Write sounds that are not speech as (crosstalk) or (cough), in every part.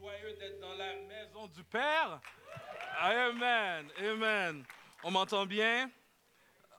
joyeux d'être dans la maison du Père. Amen, amen. On m'entend bien?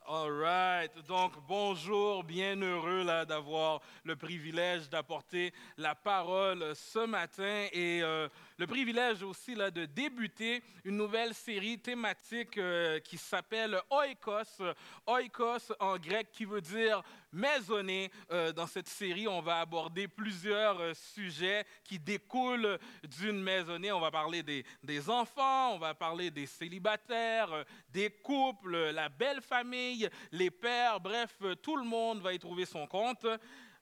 All right. Donc, bonjour, bien heureux là d'avoir le privilège d'apporter la parole ce matin et euh, le privilège aussi là de débuter une nouvelle série thématique euh, qui s'appelle Oikos. Oikos en grec qui veut dire maisonnée. Euh, dans cette série, on va aborder plusieurs euh, sujets qui découlent d'une maisonnée. On va parler des, des, enfants, on va parler des célibataires, euh, des couples, la belle famille, les pères, bref, tout le monde va y trouver son compte.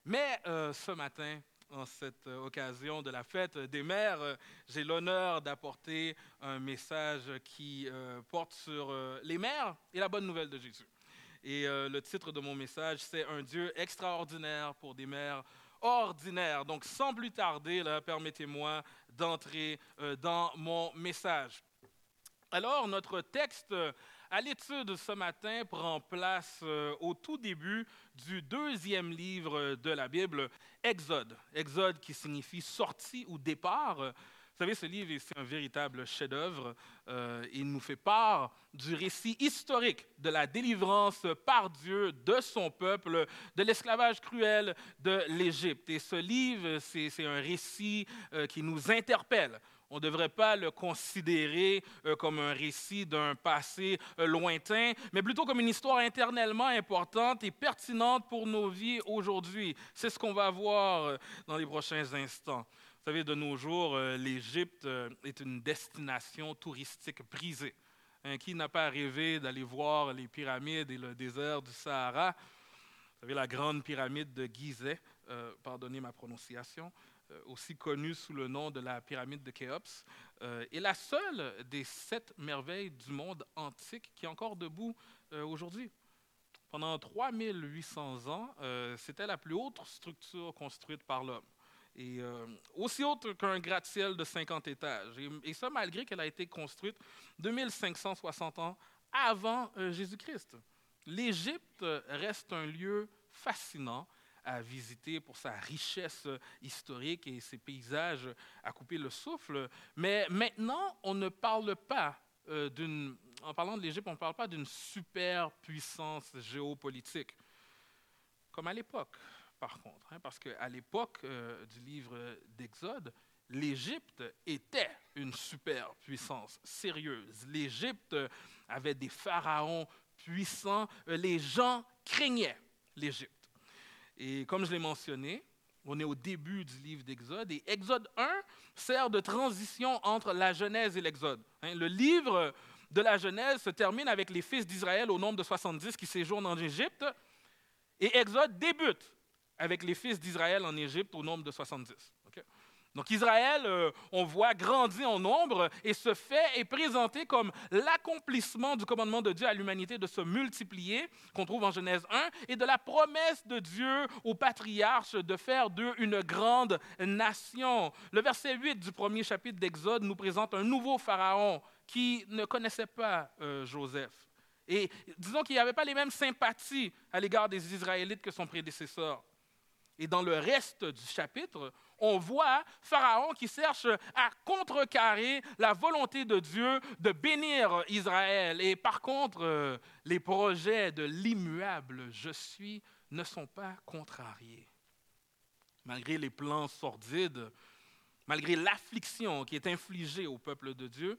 Mais ce matin, en cette occasion de la fête des mères, j'ai l'honneur d'apporter un message qui porte sur les mères et la bonne nouvelle de Jésus. Et euh, le titre de mon message, c'est Un Dieu extraordinaire pour des mères ordinaires. Donc, sans plus tarder, permettez-moi d'entrer euh, dans mon message. Alors, notre texte à l'étude ce matin prend place euh, au tout début du deuxième livre de la Bible, Exode. Exode qui signifie sortie ou départ. Vous savez, ce livre est un véritable chef-d'œuvre. Euh, il nous fait part du récit historique de la délivrance par Dieu de son peuple de l'esclavage cruel de l'Égypte. Et ce livre, c'est un récit euh, qui nous interpelle. On ne devrait pas le considérer euh, comme un récit d'un passé lointain, mais plutôt comme une histoire internellement importante et pertinente pour nos vies aujourd'hui. C'est ce qu'on va voir dans les prochains instants. Vous savez, de nos jours, euh, l'Égypte euh, est une destination touristique prisée. Hein, qui n'a pas rêvé d'aller voir les pyramides et le désert du Sahara? Vous savez, la grande pyramide de Gizeh, euh, pardonnez ma prononciation, aussi connue sous le nom de la pyramide de Khéops, est la seule des sept merveilles du monde antique qui est encore debout aujourd'hui. Pendant 3800 ans, c'était la plus haute structure construite par l'homme et euh, aussi haute qu'un gratte-ciel de 50 étages. Et, ça, malgré qu'elle a été construite 2560 ans avant euh, Jésus-Christ. L'Égypte reste un lieu fascinant à visiter pour sa richesse historique et ses paysages à couper le souffle. Mais maintenant, on ne parle pas euh, d'une... En parlant de l'Égypte, on ne parle pas d'une superpuissance géopolitique, comme à l'époque par contre, hein, parce qu'à l'époque euh, du livre d'Exode, l'Égypte était une superpuissance sérieuse. L'Égypte avait des pharaons puissants. Euh, les gens craignaient l'Égypte. Et comme je l'ai mentionné, on est au début du livre d'Exode et Exode 1 sert de transition entre la Genèse et l'Exode. Hein. le livre de la Genèse se termine avec les fils d'Israël au nombre de 70 qui séjournent en Égypte et Exode débute avec les fils d'Israël en Égypte au nombre de 70. Donc Israël, euh, on voit, grandit en nombre et ce fait est présenté comme l'accomplissement du commandement de Dieu à l'humanité de se multiplier, qu'on trouve en Genèse 1, et de la promesse de Dieu aux patriarches de faire d'eux une grande nation. Le verset 8 du premier chapitre d'Exode nous présente un nouveau pharaon qui ne connaissait pas euh, Joseph. Et disons qu'il n'y avait pas les mêmes sympathies à l'égard des Israélites que son prédécesseur. Et dans le reste du chapitre, on voit Pharaon qui cherche à contrecarrer la volonté de Dieu de bénir Israël. Et par contre, euh, les projets de l'immuable je suis ne sont pas contrariés. Malgré les plans sordides, malgré l'affliction qui est infligée au peuple de Dieu,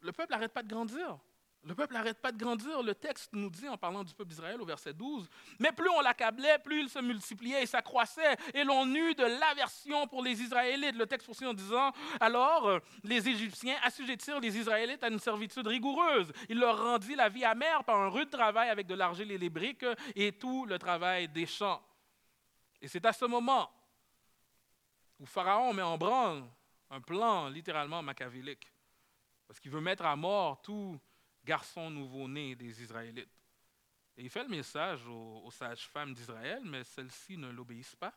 le peuple n'arrête pas de grandir. Le peuple n'arrête pas de grandir. Le texte nous dit, en parlant du peuple d'Israël au verset 12, mais plus on l'accablait, plus il se multipliait et s'accroissait, et l'on eut de l'aversion pour les Israélites. Le texte poursuit en disant, alors les Égyptiens assujettirent les Israélites à une servitude rigoureuse. Il leur rendit la vie amère par un rude travail avec de l'argile et les briques et tout le travail des champs. Et c'est à ce moment où Pharaon met en branle un plan littéralement machiavélique, parce qu'il veut mettre à mort tout garçon nouveau-né des Israélites. Et il fait le message aux, sages-femmes d'Israël, mais celles-ci ne l'obéissent pas.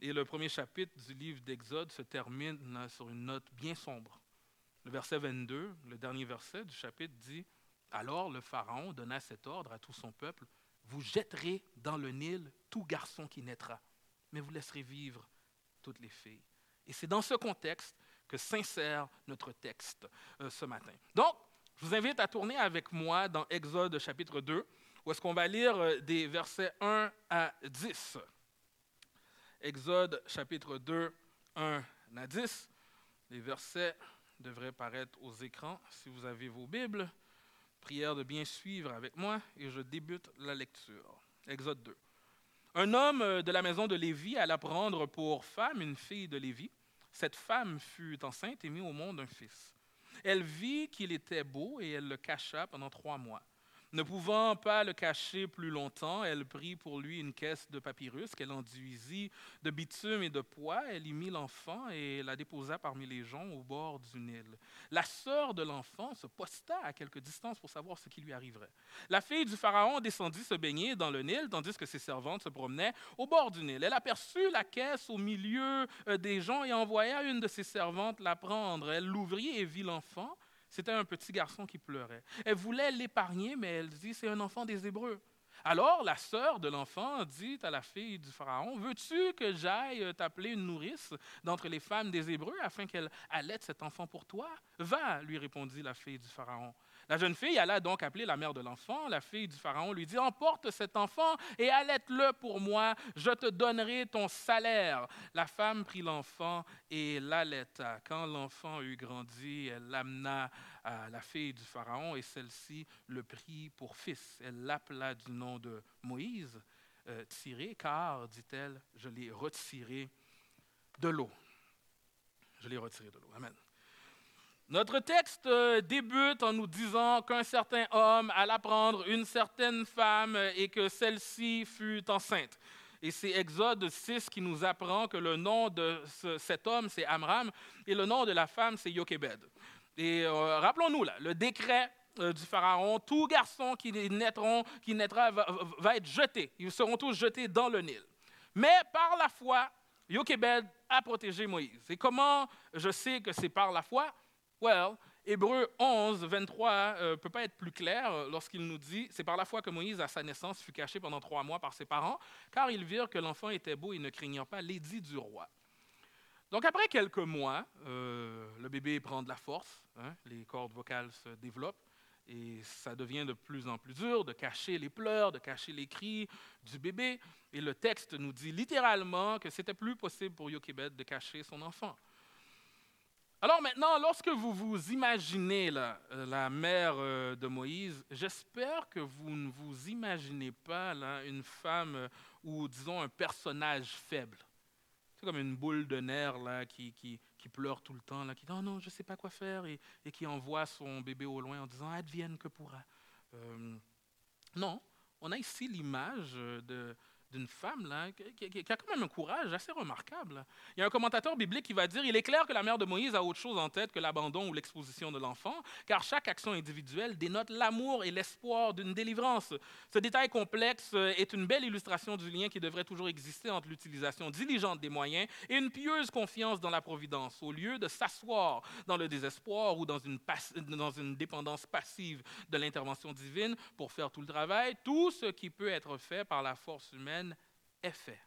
Et le premier chapitre du livre d'Exode se termine sur une note bien sombre. Le verset 22, le dernier verset du chapitre dit, Alors le Pharaon donna cet ordre à tout son peuple, Vous jetterez dans le Nil tout garçon qui naîtra, mais vous laisserez vivre toutes les filles. Et c'est dans ce contexte que s'insère notre texte euh, ce matin. Donc, je vous invite à tourner avec moi dans Exode chapitre 2, où est-ce qu'on va lire euh, des versets 1 à 10. Exode chapitre 2, 1 à 10. Les versets devraient paraître aux écrans si vous avez vos Bibles. Prière de bien suivre avec moi et je débute la lecture. Exode 2. Un homme euh, de la maison de Lévi alla prendre pour femme une fille de Lévi. Cette femme fut enceinte et mit au monde un fils. Elle vit qu'il était beau et elle le cacha pendant trois mois. Ne pouvant pas le cacher plus longtemps, elle prit pour lui une caisse de papyrus qu'elle enduisit de bitume et de poids. Elle y mit l'enfant et la déposa parmi les gens au bord du Nil. La sœur de l'enfant se posta à quelque distance pour savoir ce qui lui arriverait. La fille du Pharaon descendit se baigner dans le Nil, tandis que ses servantes se promenaient au bord du Nil. Elle aperçut la caisse au milieu euh, des gens et envoya une de ses servantes la prendre. Elle l'ouvrit et vit l'enfant c'était un petit garçon qui pleurait. Elle voulait l'épargner, mais elle dit, c'est un enfant des Hébreux. Alors la sœur de l'enfant dit à la fille du Pharaon, veux-tu que j'aille t'appeler une nourrice d'entre les femmes des Hébreux afin qu'elle allaite cet enfant pour toi? Va, lui répondit la fille du Pharaon. La jeune fille alla donc appeler la mère de l'enfant. La fille du Pharaon lui dit, emporte cet enfant et allaite-le pour moi, je te donnerai ton salaire. La femme prit l'enfant et l'allaita. Quand l'enfant eut grandi, elle l'amena à la fille du Pharaon et celle-ci le prit pour fils. Elle l'appela du nom de Moïse, euh, tiré, car, dit-elle, je l'ai retiré de l'eau. Je l'ai retiré de l'eau. Amen. Notre texte euh, débute en nous disant qu'un certain homme alla prendre une certaine femme et que celle-ci fut enceinte. Et c'est Exode 6 qui nous apprend que le nom de cet homme, c'est Amram, et le nom de la femme, c'est Yochebed. Et euh, rappelons-nous là, le décret euh, du Pharaon, tout garçon qui naîtront, qui naîtra va, va, être jeté. Ils seront tous jetés dans le Nil. Mais par la foi, Yochebed a protégé Moïse. Et comment je sais que c'est par la foi? Well, Hébreu 11, 23 ne peut pas être plus clair lorsqu'il nous dit C'est par la foi que Moïse, à sa naissance, fut caché pendant trois mois par ses parents, car ils virent que l'enfant était beau et ne craignirent pas l'édit du roi. Donc, après quelques mois, euh, le bébé prend de la force, hein, les cordes vocales se développent, et ça devient de plus en plus dur de cacher les pleurs, de cacher les cris du bébé. Et le texte nous dit littéralement que c'était plus possible pour Yochebed de cacher son enfant. Alors maintenant, lorsque vous vous imaginez la, euh, mère euh, de Moïse, j'espère que vous ne vous imaginez pas là, une femme euh, ou disons un personnage faible. C'est comme une boule de nerfs là, qui, qui, pleure tout le temps, là, qui dit oh non, je ne sais pas quoi faire et, qui envoie son bébé au loin en disant advienne que pourra. non, on a ici l'image de, d'une femme là, qui, a quand même un courage assez remarquable. Il y a un commentateur biblique qui va dire Il est clair que la mère de Moïse a autre chose en tête que l'abandon ou l'exposition de l'enfant, car chaque action individuelle dénote l'amour et l'espoir d'une délivrance. Ce détail complexe est une belle illustration du lien qui devrait toujours exister entre l'utilisation diligente des moyens et une pieuse confiance dans la providence, au lieu de s'asseoir dans le désespoir ou dans une dépendance passive de l'intervention divine pour faire tout le travail. Tout ce qui peut être fait par la force humaine est fait.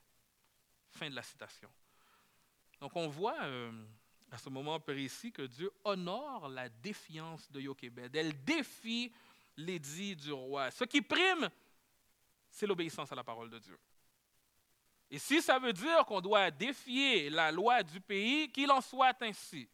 Fin de la citation. Donc on voit euh, à ce moment précis que Dieu honore la défiance de Yochebed. Elle défie l'édit du roi. Ce qui prime, c'est l'obéissance à la parole de Dieu. Et si ça veut dire qu'on doit défier la loi du pays, qu'il en soit ainsi.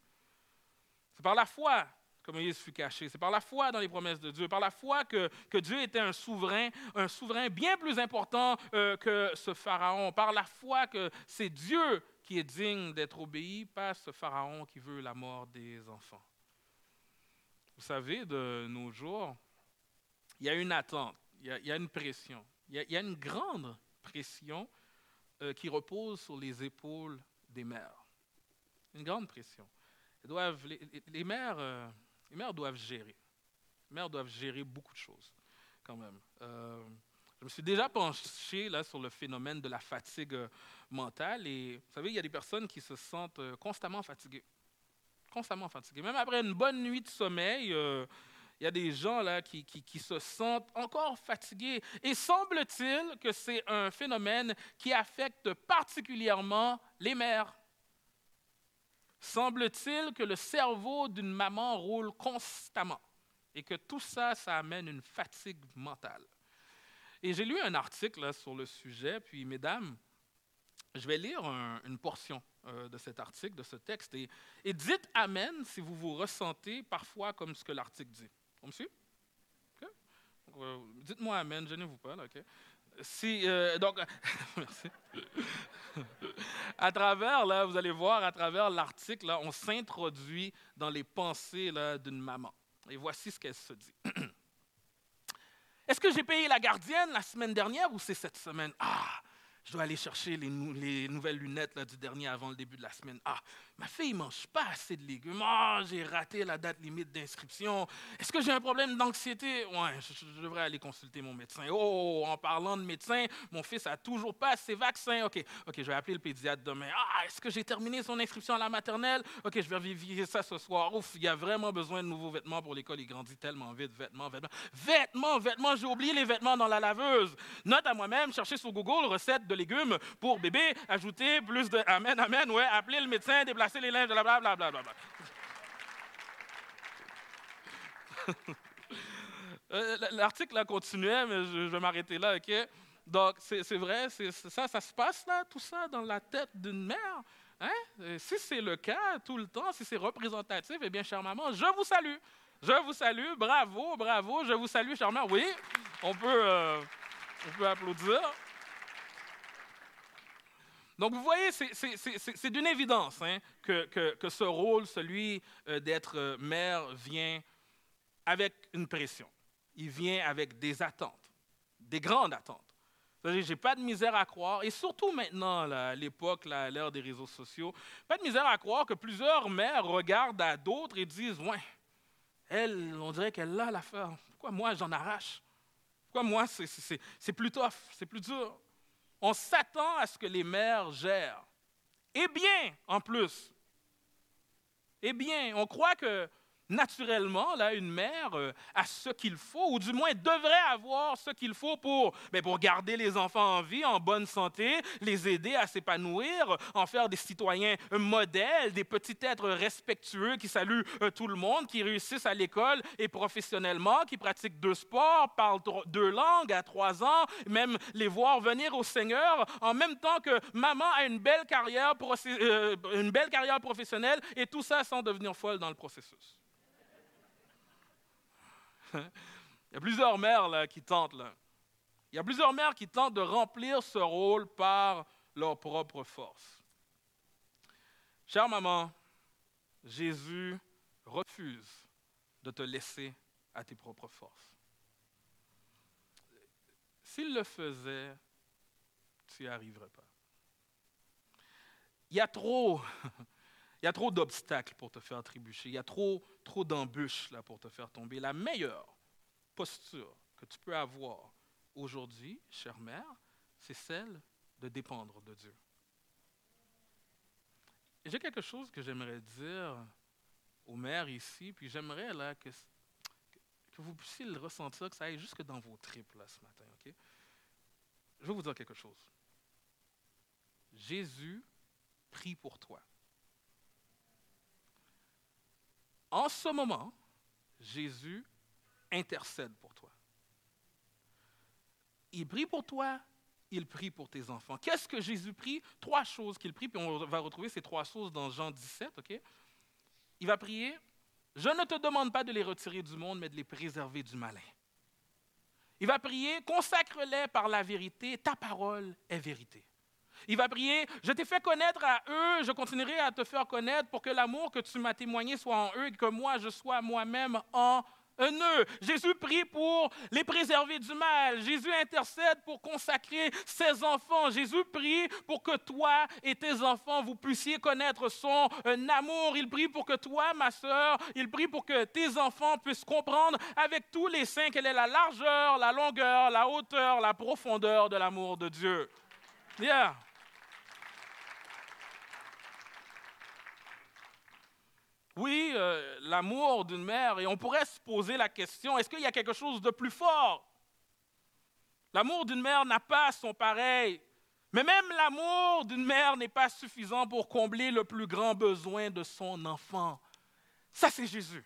C'est par la foi que Moïse fut caché. C'est par la foi dans les promesses de Dieu, par la foi que, que Dieu était un souverain, un souverain bien plus important euh, que ce Pharaon, par la foi que c'est Dieu qui est digne d'être obéi, pas ce Pharaon qui veut la mort des enfants. Vous savez, de nos jours, il y a une attente, il y a, une pression, il y a, une grande pression euh, qui repose sur les épaules des mères. Une grande pression. doivent, les, mères, euh, les mères doivent gérer. Les mères doivent gérer beaucoup de choses, quand même. Euh, je me suis déjà penché là, sur le phénomène de la fatigue euh, mentale. Et vous savez, il y a des personnes qui se sentent euh, constamment fatiguées. Constamment fatiguées. Même après une bonne nuit de sommeil, il y a des gens là qui, qui, qui se sentent encore fatigués. Et semble-t-il que c'est un phénomène qui affecte particulièrement les mères. Semble-t-il que le cerveau d'une maman roule constamment et que tout ça, ça amène une fatigue mentale. Et j'ai lu un article sur le sujet, puis mesdames, je vais lire une portion euh, de cet article, de ce texte, et, dites Amen si vous vous ressentez parfois comme ce que l'article dit. On me suit? Euh, dites-moi Amen, gênez-vous pas. ok? Si, euh, donc, (laughs) à travers, là, vous allez voir, à travers l'article, on s'introduit dans les pensées d'une maman. Et voici ce qu'elle se dit. (clears throat) Est-ce que j'ai payé la gardienne la semaine dernière ou c'est cette semaine? Ah, je dois aller chercher les, les nouvelles lunettes là, du dernier avant le début de la semaine. Ah, ma fille ne mange pas assez de légumes. Ah, j'ai raté la date limite d'inscription. Est-ce que j'ai un problème d'anxiété? Ouais, je, devrais aller consulter mon médecin. Oh, en parlant de médecin, mon fils a toujours pas ses vaccins. OK, OK, je vais appeler le pédiatre demain. Ah, est-ce que j'ai terminé son inscription à la maternelle? OK, je vais vérifier ça ce soir. Ouf, il y a vraiment besoin de nouveaux vêtements pour l'école. Il grandit tellement vite. Vêtements, vêtements. Vêtements, vêtements. J'ai oublié les vêtements dans la laveuse. Note à moi-même, chercher sur Google recette de légumes pour bébé, ajouter plus de Amen, Amen, ouais, appeler le médecin, déplacer les linges, blablabla. Bla, bla, bla, euh, L'article continuait, mais je, vais m'arrêter là, OK? Donc, c'est vrai, ça, ça se passe là, tout ça, dans la tête d'une mère. Hein? Si c'est le cas tout le temps, si c'est représentatif, eh bien, chère maman, je vous salue. Je vous salue, bravo, bravo, je vous salue, chère mère. Oui, on peut, euh, on peut applaudir. Donc vous voyez, c'est d'une évidence hein, que, ce rôle, celui euh, d'être euh, mère, vient avec une pression. Il vient avec des attentes, des grandes attentes. Je n'ai pas de misère à croire, et surtout maintenant, à l'époque, à l'ère des réseaux sociaux, pas de misère à croire que plusieurs mères regardent à d'autres et disent Ouais, elle, on dirait qu'elle a l'affaire. Pourquoi moi, j'en arrache? Pourquoi moi, c'est plus tough, c'est plus dur? On s'attend à ce que les mères gèrent. Et bien, en plus. Eh bien, on croit que naturellement, là, une mère euh, a ce qu'il faut, ou du moins devrait avoir ce qu'il faut pour, ben, pour garder les enfants en vie, en bonne santé, les aider à s'épanouir, en faire des citoyens modèles, des petits êtres respectueux qui saluent euh, tout le monde, qui réussissent à l'école et professionnellement, qui pratiquent deux sports, parlent deux langues à trois ans, même les voir venir au Seigneur, en même temps que maman a une belle carrière, euh, une belle carrière professionnelle, et tout ça sans devenir folle dans le processus. (laughs) Il y a plusieurs mères là, qui tentent. Il y a plusieurs mères qui tentent de remplir ce rôle par leur propre force. Chère maman, Jésus refuse de te laisser à tes propres forces. S'il le faisait, tu n'y arriverais pas. Il y a trop, il y a trop d'obstacles pour te faire trébucher. Il y a trop, trop d'embûches là pour te faire tomber. La meilleure posture que tu peux avoir aujourd'hui, chère mère, c'est celle de dépendre de Dieu. J'ai quelque chose que j'aimerais dire aux mères ici, puis j'aimerais là que, que vous puissiez le ressentir, que ça aille jusque dans vos tripes là, ce matin. Je vais vous dire quelque chose. Jésus prie pour toi. En ce moment, Jésus intercède pour toi. Il prie pour toi, il prie pour tes enfants. Qu'est-ce que Jésus prie? Trois choses qu'il prie, puis on va retrouver ces trois choses dans Jean 17, OK? Il va prier Je ne te demande pas de les retirer du monde, mais de les préserver du malin. Il va prier Consacre-les par la vérité, ta parole est vérité. Il va prier, je t'ai fait connaître à eux, je continuerai à te faire connaître pour que l'amour que tu m'as témoigné soit en eux et que moi, je sois moi-même en eux. Jésus prie pour les préserver du mal. Jésus intercède pour consacrer ses enfants. Jésus prie pour que toi et tes enfants, vous puissiez connaître son amour. Il prie pour que toi, ma soeur, il prie pour que tes enfants puissent comprendre avec tous les saints quelle est la largeur, la longueur, la hauteur, la profondeur de l'amour de Dieu. Yeah. Oui, euh, l'amour d'une mère, et on pourrait se poser la question, est-ce qu'il y a quelque chose de plus fort? L'amour d'une mère n'a pas son pareil. Mais même l'amour d'une mère n'est pas suffisant pour combler le plus grand besoin de son enfant. Ça, c'est Jésus.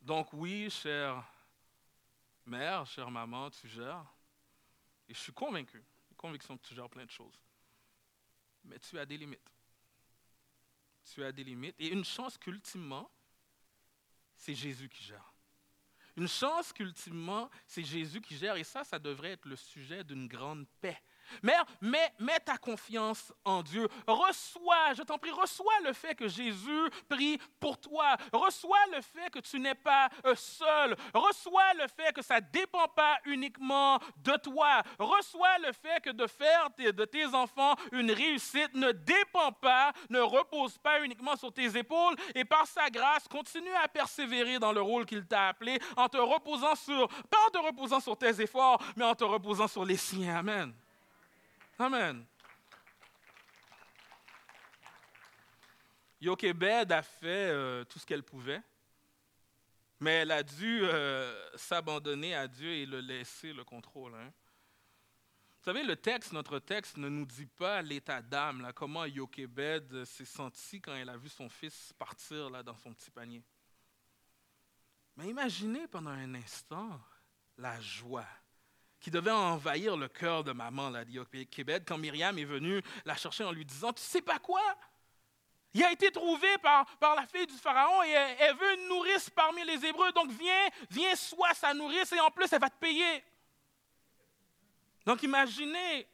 Donc oui, chère mère, chère maman, tu gères. Et je suis convaincu, conviction que tu gères plein de choses. Mais tu as des limites. Tu as des limites. Et une chance qu'ultimement, c'est Jésus qui gère. Une chance qu'ultimement, c'est Jésus qui gère. Et ça, ça devrait être le sujet d'une grande paix Mère, mets, mets, ta confiance en Dieu. Reçois, je t'en prie, reçois le fait que Jésus prie pour toi. Reçois le fait que tu n'es pas euh, seul. Reçois le fait que ça ne dépend pas uniquement de toi. Reçois le fait que de faire de tes enfants une réussite ne dépend pas, ne repose pas uniquement sur tes épaules. Et par sa grâce, continue à persévérer dans le rôle qu'il t'a appelé en te reposant sur, pas en te reposant sur tes efforts, mais en te reposant sur les siens. Amen. Amen. Yokebed a fait euh, tout ce qu'elle pouvait, mais elle a dû euh, s'abandonner à Dieu et le laisser le contrôle. Hein. Vous savez, le texte, notre texte, ne nous dit pas l'état d'âme, comment Yokebed s'est senti quand elle a vu son fils partir là, dans son petit panier. Mais imaginez pendant un instant la joie qui devait envahir le cœur de maman, dit Québec, quand Myriam est venue la chercher en lui disant Tu sais pas quoi? Il a été trouvé par, par la fille du Pharaon et elle, veut une nourrice parmi les Hébreux. Donc viens, viens, sois sa nourrice et en plus, elle va te payer. Donc imaginez,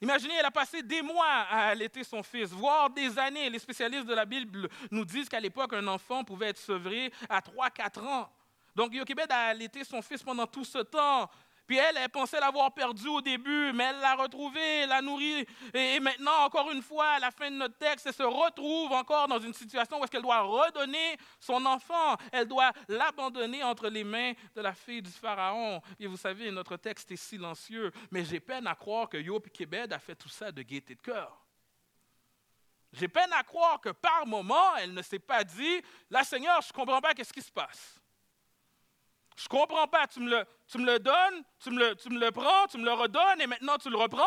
Imaginez, elle a passé des mois à allaiter son fils, voire des années. Les spécialistes de la Bible nous disent qu'à l'époque, un enfant pouvait être sevré à 3-4 ans. Donc Yochebed a allaité son fils pendant tout ce temps. Puis elle, elle pensait l'avoir perdu au début, mais elle l'a retrouvé, l'a nourri. Et maintenant, encore une fois, à la fin de notre texte, elle se retrouve encore dans une situation où est-ce qu'elle doit redonner son enfant. Elle doit l'abandonner entre les mains de la fille du Pharaon. Et vous savez, notre texte est silencieux, mais j'ai peine à croire que Yop Kébed a fait tout ça de gaieté de cœur. J'ai peine à croire que par moment, elle ne s'est pas dit, là, Seigneur, je ne comprends pas qu'est-ce qui se passe. Je ne comprends pas, tu me, le, donnes, tu me le, tu me le prends, tu me le redonnes et maintenant tu le reprends.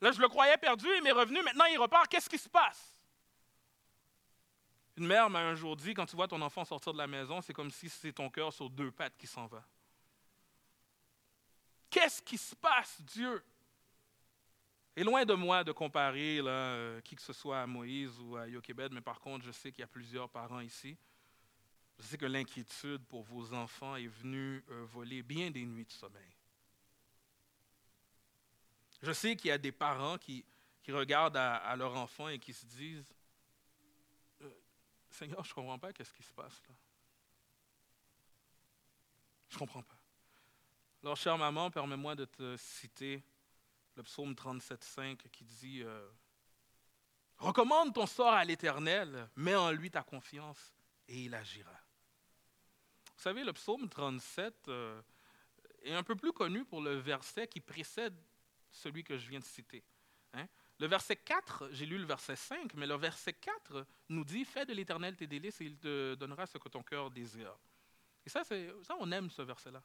Là, je le croyais perdu, il m'est revenu, maintenant il repart. Qu'est-ce qui se passe? Une mère m'a un jour dit, quand tu vois ton enfant sortir de la maison, c'est comme si c'est ton cœur sur deux pattes qui s'en va. Qu'est-ce qui se passe, Dieu? Et loin de moi de comparer là, euh, qui que ce soit à Moïse ou à Yokebed, mais par contre, je sais qu'il y a plusieurs parents ici je sais que l'inquiétude pour vos enfants est venue euh, voler bien des nuits de sommeil. Je sais qu'il y a des parents qui, regardent à, leur enfant et qui se disent euh, Seigneur, je ne comprends pas qu'est-ce qui se passe là. Je ne comprends pas. Alors, chère maman, permets-moi de te citer le psaume 37,5 qui dit euh, Recommande ton sort à l'Éternel, mets en lui ta confiance et il agira. Vous savez, le psaume 37 euh, est un peu plus connu pour le verset qui précède celui que je viens de citer. Hein. Le verset 4, j'ai lu le verset 5, mais le verset 4 nous dit Fais de l'Éternel tes délices et il te donnera ce que ton cœur désire. Et ça, ça on aime ce verset-là.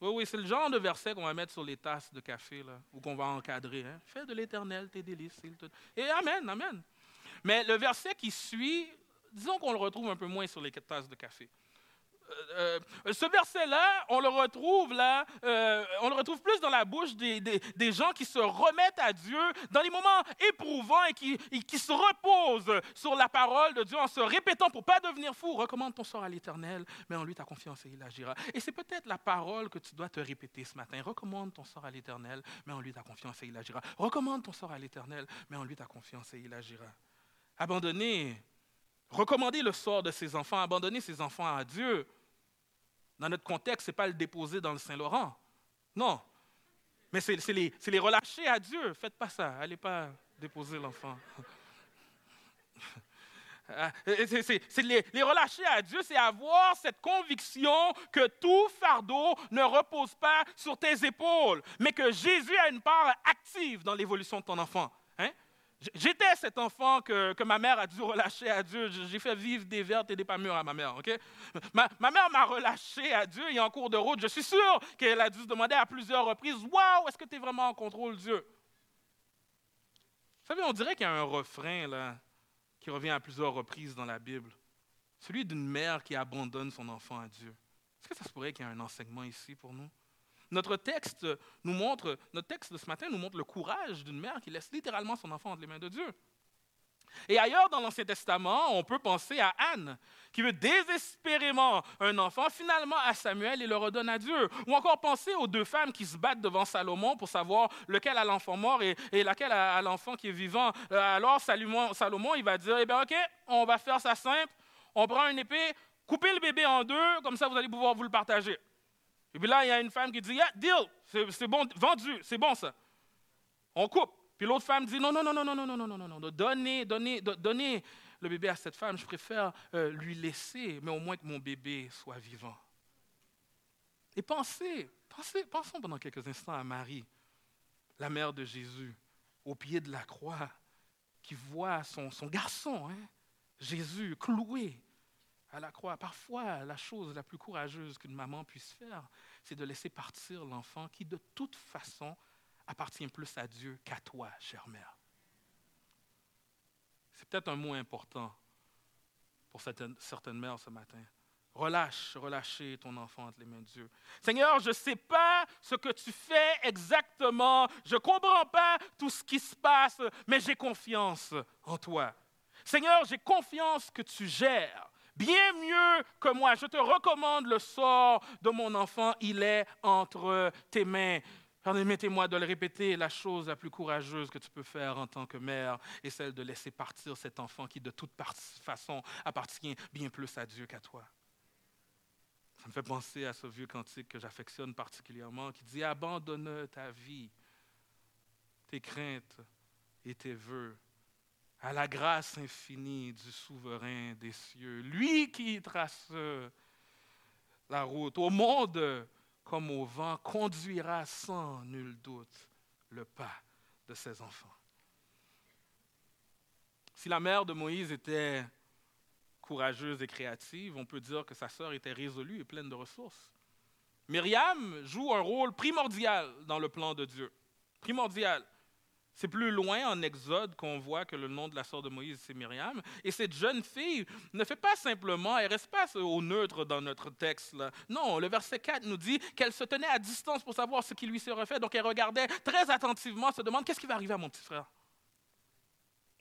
Oui, oui, c'est le genre de verset qu'on va mettre sur les tasses de café, ou qu'on va encadrer. Hein. Fais de l'Éternel tes délices. Te... Et Amen, Amen. Mais le verset qui suit, disons qu'on le retrouve un peu moins sur les tasses de café. Euh, euh, ce verset-là, on le retrouve là, euh, on le retrouve plus dans la bouche des, des, gens qui se remettent à Dieu dans les moments éprouvants et qui, qui, se reposent sur la parole de Dieu en se répétant pour pas devenir fou. Recommande ton sort à l'Éternel, mais en lui ta confiance et il agira. Et c'est peut-être la parole que tu dois te répéter ce matin. Recommande ton sort à l'Éternel, mais en lui ta confiance et il agira. Recommande ton sort à l'Éternel, mais en lui ta confiance et il agira. Abandonner, recommander le sort de ses enfants, abandonner ses enfants à Dieu dans notre contexte, ce n'est pas le déposer dans le Saint-Laurent. Non. Mais c'est les, les, relâcher à Dieu. Faites pas ça. Allez pas déposer l'enfant. (laughs) Ah, c'est les, les, relâcher à Dieu, c'est avoir cette conviction que tout fardeau ne repose pas sur tes épaules, mais que Jésus a une part active dans l'évolution de ton enfant. Hein? J'étais cet enfant que, ma mère a dû relâcher à Dieu. J'ai fait vivre des vertes et des pas mûres à ma mère. ma, mère m'a relâché à Dieu et en cours de route, je suis sûr qu'elle a dû se demander à plusieurs reprises Waouh, est-ce que tu es vraiment en contrôle, Dieu Vous savez, on dirait qu'il y a un refrain là, qui revient à plusieurs reprises dans la Bible celui d'une mère qui abandonne son enfant à Dieu. Est-ce que ça se pourrait qu'il y ait un enseignement ici pour nous? Notre texte nous montre, notre texte de ce matin nous montre le courage d'une mère qui laisse littéralement son enfant entre les mains de Dieu. Et ailleurs dans l'Ancien Testament, on peut penser à Anne, qui veut désespérément un enfant, finalement à Samuel et le redonne à Dieu. Ou encore penser aux deux femmes qui se battent devant Salomon pour savoir lequel a l'enfant mort et, et lequel a, l'enfant qui est vivant. Euh, alors Salomon, Salomon, il va dire, eh bien ok, on va faire ça simple, on prend une épée, coupez le bébé en deux, comme ça vous allez pouvoir vous le partager. Et puis là, il y a une femme qui dit, yeah, deal, c'est bon, vendu, c'est bon ça. On coupe. Puis l'autre femme dit, non, non, non, non, non, non, non, non, non, non, non, donnez, donnez, donnez le bébé à cette femme, je préfère euh, lui laisser, mais au moins que mon bébé soit vivant. Et pensez, pensez, pensons pendant quelques instants à Marie, la mère de Jésus, au pied de la croix, qui voit son, son garçon, hein, Jésus, cloué à la croix. Parfois, la chose la plus courageuse qu'une maman puisse faire, c'est de laisser partir l'enfant qui, de toute façon, appartient plus à Dieu qu'à toi, chère mère. C'est peut-être un mot important pour certaines, mères ce matin. Relâche, relâchez ton enfant entre les mains de Dieu. Seigneur, je ne sais pas ce que tu fais exactement, je ne comprends pas tout ce qui se passe, mais j'ai confiance en toi. Seigneur, j'ai confiance que tu gères bien mieux que moi. Je te recommande le sort de mon enfant, il est entre tes mains. Permettez-moi de le répéter, la chose la plus courageuse que tu peux faire en tant que mère est celle de laisser partir cet enfant qui de toute façon appartient bien plus à Dieu qu'à toi. Ça me fait penser à ce vieux cantique que j'affectionne particulièrement qui dit Abandonne ta vie, tes craintes et tes voeux à la grâce infinie du souverain des cieux, lui qui trace la route au monde comme au vent, conduira sans nul doute le pas de ses enfants. Si la mère de Moïse était courageuse et créative, on peut dire que sa sœur était résolue et pleine de ressources. Myriam joue un rôle primordial dans le plan de Dieu. Primordial. C'est plus loin en Exode qu'on voit que le nom de la sœur de Moïse, c'est Myriam. Et cette jeune fille ne fait pas simplement, elle reste pas au neutre dans notre texte. Là. Non, le verset 4 nous dit qu'elle se tenait à distance pour savoir ce qui lui serait fait. Donc elle regardait très attentivement, se demande qu'est-ce qui va arriver à mon petit frère?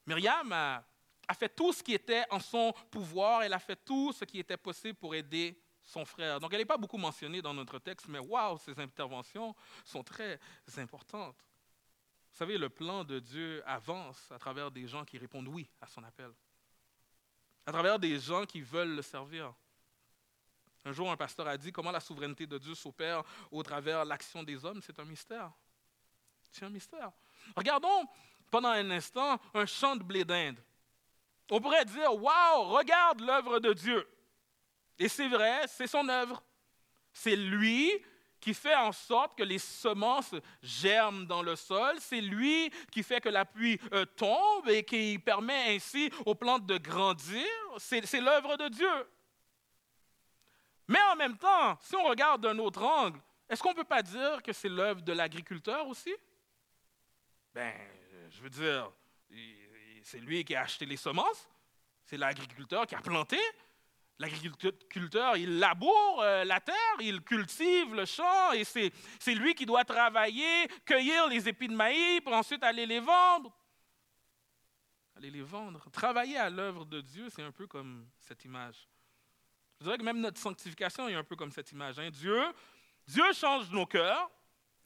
Myriam a, a fait tout ce qui était en son pouvoir, elle a fait tout ce qui était possible pour aider son frère. Donc elle n'est pas beaucoup mentionnée dans notre texte, mais waouh, ses interventions sont très importantes. Savez, le plan de Dieu avance à travers des gens qui répondent oui à son appel, à travers des gens qui veulent le servir. Un jour, un pasteur a dit comment la souveraineté de Dieu s'opère au travers l'action des hommes? C'est un mystère. C'est un mystère. Regardons pendant un instant un champ de blé d'Inde. On pourrait dire Waouh, regarde l'œuvre de Dieu. Et c'est vrai, c'est son œuvre. C'est lui qui fait en sorte que les semences germent dans le sol. C'est lui qui fait que la pluie euh, tombe et qui permet ainsi aux plantes de grandir. C'est l'œuvre de Dieu. Mais en même temps, si on regarde d'un autre angle, est-ce qu'on ne peut pas dire que c'est l'œuvre de l'agriculteur aussi? Ben, je veux dire, c'est lui qui a acheté les semences, c'est l'agriculteur qui a planté, L'agriculteur, il laboure euh, la terre, il cultive le champ, et c'est lui qui doit travailler, cueillir les épis de maïs, pour ensuite aller les vendre. Aller les vendre. Travailler à l'œuvre de Dieu, c'est un peu comme cette image. Je dirais que même notre sanctification est un peu comme cette image. Hein. Dieu, Dieu change nos cœurs,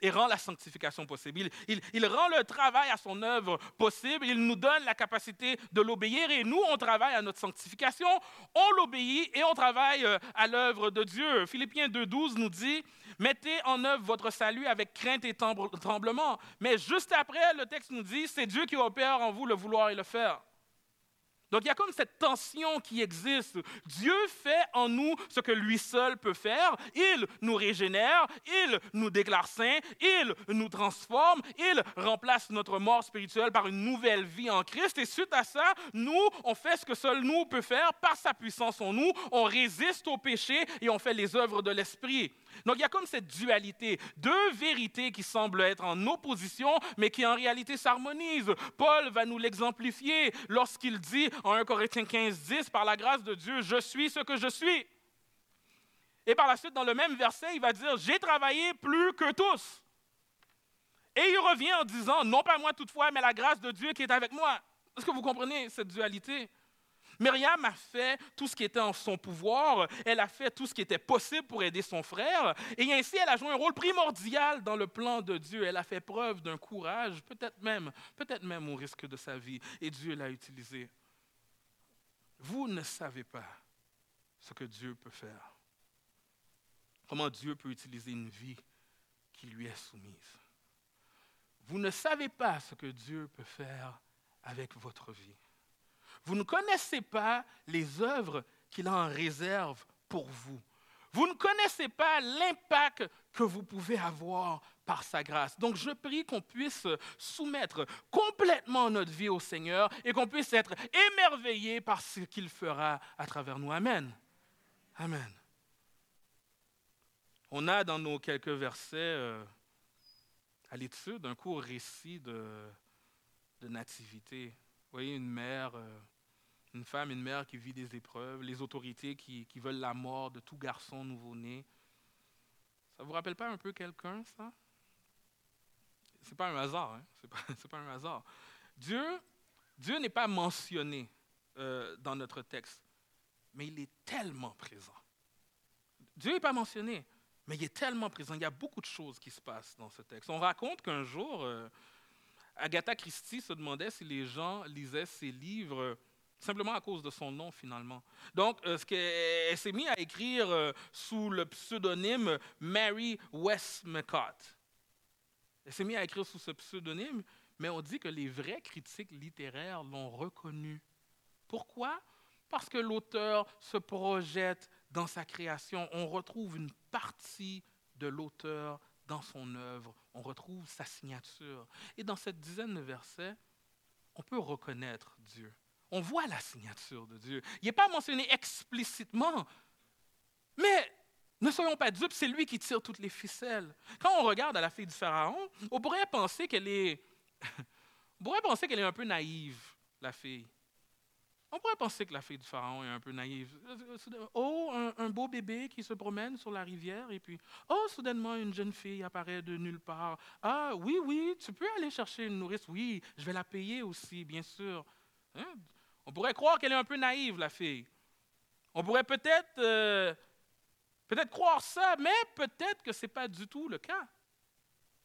et rend la sanctification possible. Il, rend le travail à son œuvre possible. Il nous donne la capacité de l'obéir et nous, on travaille à notre sanctification, on l'obéit et on travaille euh, à l'œuvre de Dieu. Philippiens 2.12 nous dit, mettez en œuvre votre salut avec crainte et tremblement. Mais juste après, le texte nous dit, c'est Dieu qui opère en vous le vouloir et le faire. Donc il y a comme cette tension qui existe. Dieu fait en nous ce que lui seul peut faire. Il nous régénère, il nous déclare saints, il nous transforme, il remplace notre mort spirituelle par une nouvelle vie en Christ. Et suite à ça, nous, on fait ce que seul nous peut faire par sa puissance en nous. On résiste au péché et on fait les œuvres de l'Esprit. Donc il y a comme cette dualité, deux vérités qui semblent être en opposition, mais qui en réalité s'harmonisent. Paul va nous l'exemplifier lorsqu'il dit en 1 Corinthiens 15, 10, par la grâce de Dieu, je suis ce que je suis. Et par la suite, dans le même verset, il va dire, j'ai travaillé plus que tous. Et il revient en disant, non pas moi toutefois, mais la grâce de Dieu qui est avec moi. Est-ce que vous comprenez cette dualité? Myriam a fait tout ce qui était en son pouvoir, elle a fait tout ce qui était possible pour aider son frère, et ainsi elle a joué un rôle primordial dans le plan de Dieu. Elle a fait preuve d'un courage, peut-être même, peut-être même au risque de sa vie, et Dieu l'a utilisé. Vous ne savez pas ce que Dieu peut faire. Comment Dieu peut utiliser une vie qui lui est soumise. Vous ne savez pas ce que Dieu peut faire avec votre vie. Vous ne connaissez pas les œuvres qu'il a en réserve pour vous. Vous ne connaissez pas l'impact que vous pouvez avoir par sa grâce. Donc je prie qu'on puisse soumettre complètement notre vie au Seigneur et qu'on puisse être émerveillé par ce qu'il fera à travers nous. Amen. Amen. On a dans nos quelques versets euh, à l'étude un court récit de, nativité. Vous voyez une mère. Euh, une femme, une mère qui vit des épreuves, les autorités qui, veulent la mort de tout garçon nouveau-né. Ça vous rappelle pas un peu quelqu'un, ça? C'est pas un hasard, hein? C'est pas, (laughs) pas, un hasard. Dieu, Dieu n'est pas mentionné euh, dans notre texte, mais il est tellement présent. Dieu n'est pas mentionné, mais il est tellement présent. Il y a beaucoup de choses qui se passent dans ce texte. On raconte qu'un jour, euh, Agatha Christie se demandait si les gens lisaient ses livres simplement à cause de son nom finalement. Donc, euh, ce qu'elle s'est mise à écrire euh, sous le pseudonyme Mary Westmacott. Elle s'est mise à écrire sous ce pseudonyme, mais on dit que les vrais critiques littéraires l'ont reconnu. Pourquoi? Parce que l'auteur se projette dans sa création. On retrouve une partie de l'auteur dans son œuvre. On retrouve sa signature. Et dans cette dizaine de versets, on peut reconnaître Dieu on voit la signature de Dieu. Il n'est pas mentionné explicitement, mais ne soyons pas dupes, c'est lui qui tire toutes les ficelles. Quand on regarde à la fille du Pharaon, on pourrait penser qu'elle est, (laughs) on pourrait penser qu'elle est un peu naïve, la fille. On pourrait penser que la fille du Pharaon est un peu naïve. Oh, un, beau bébé qui se promène sur la rivière et puis, oh, soudainement, une jeune fille apparaît de nulle part. Ah, oui, oui, tu peux aller chercher une nourrice. Oui, je vais la payer aussi, bien sûr. Hein? On pourrait croire qu'elle est un peu naïve, la fille. On pourrait peut-être euh, peut-être croire ça, mais peut-être que ce n'est pas du tout le cas.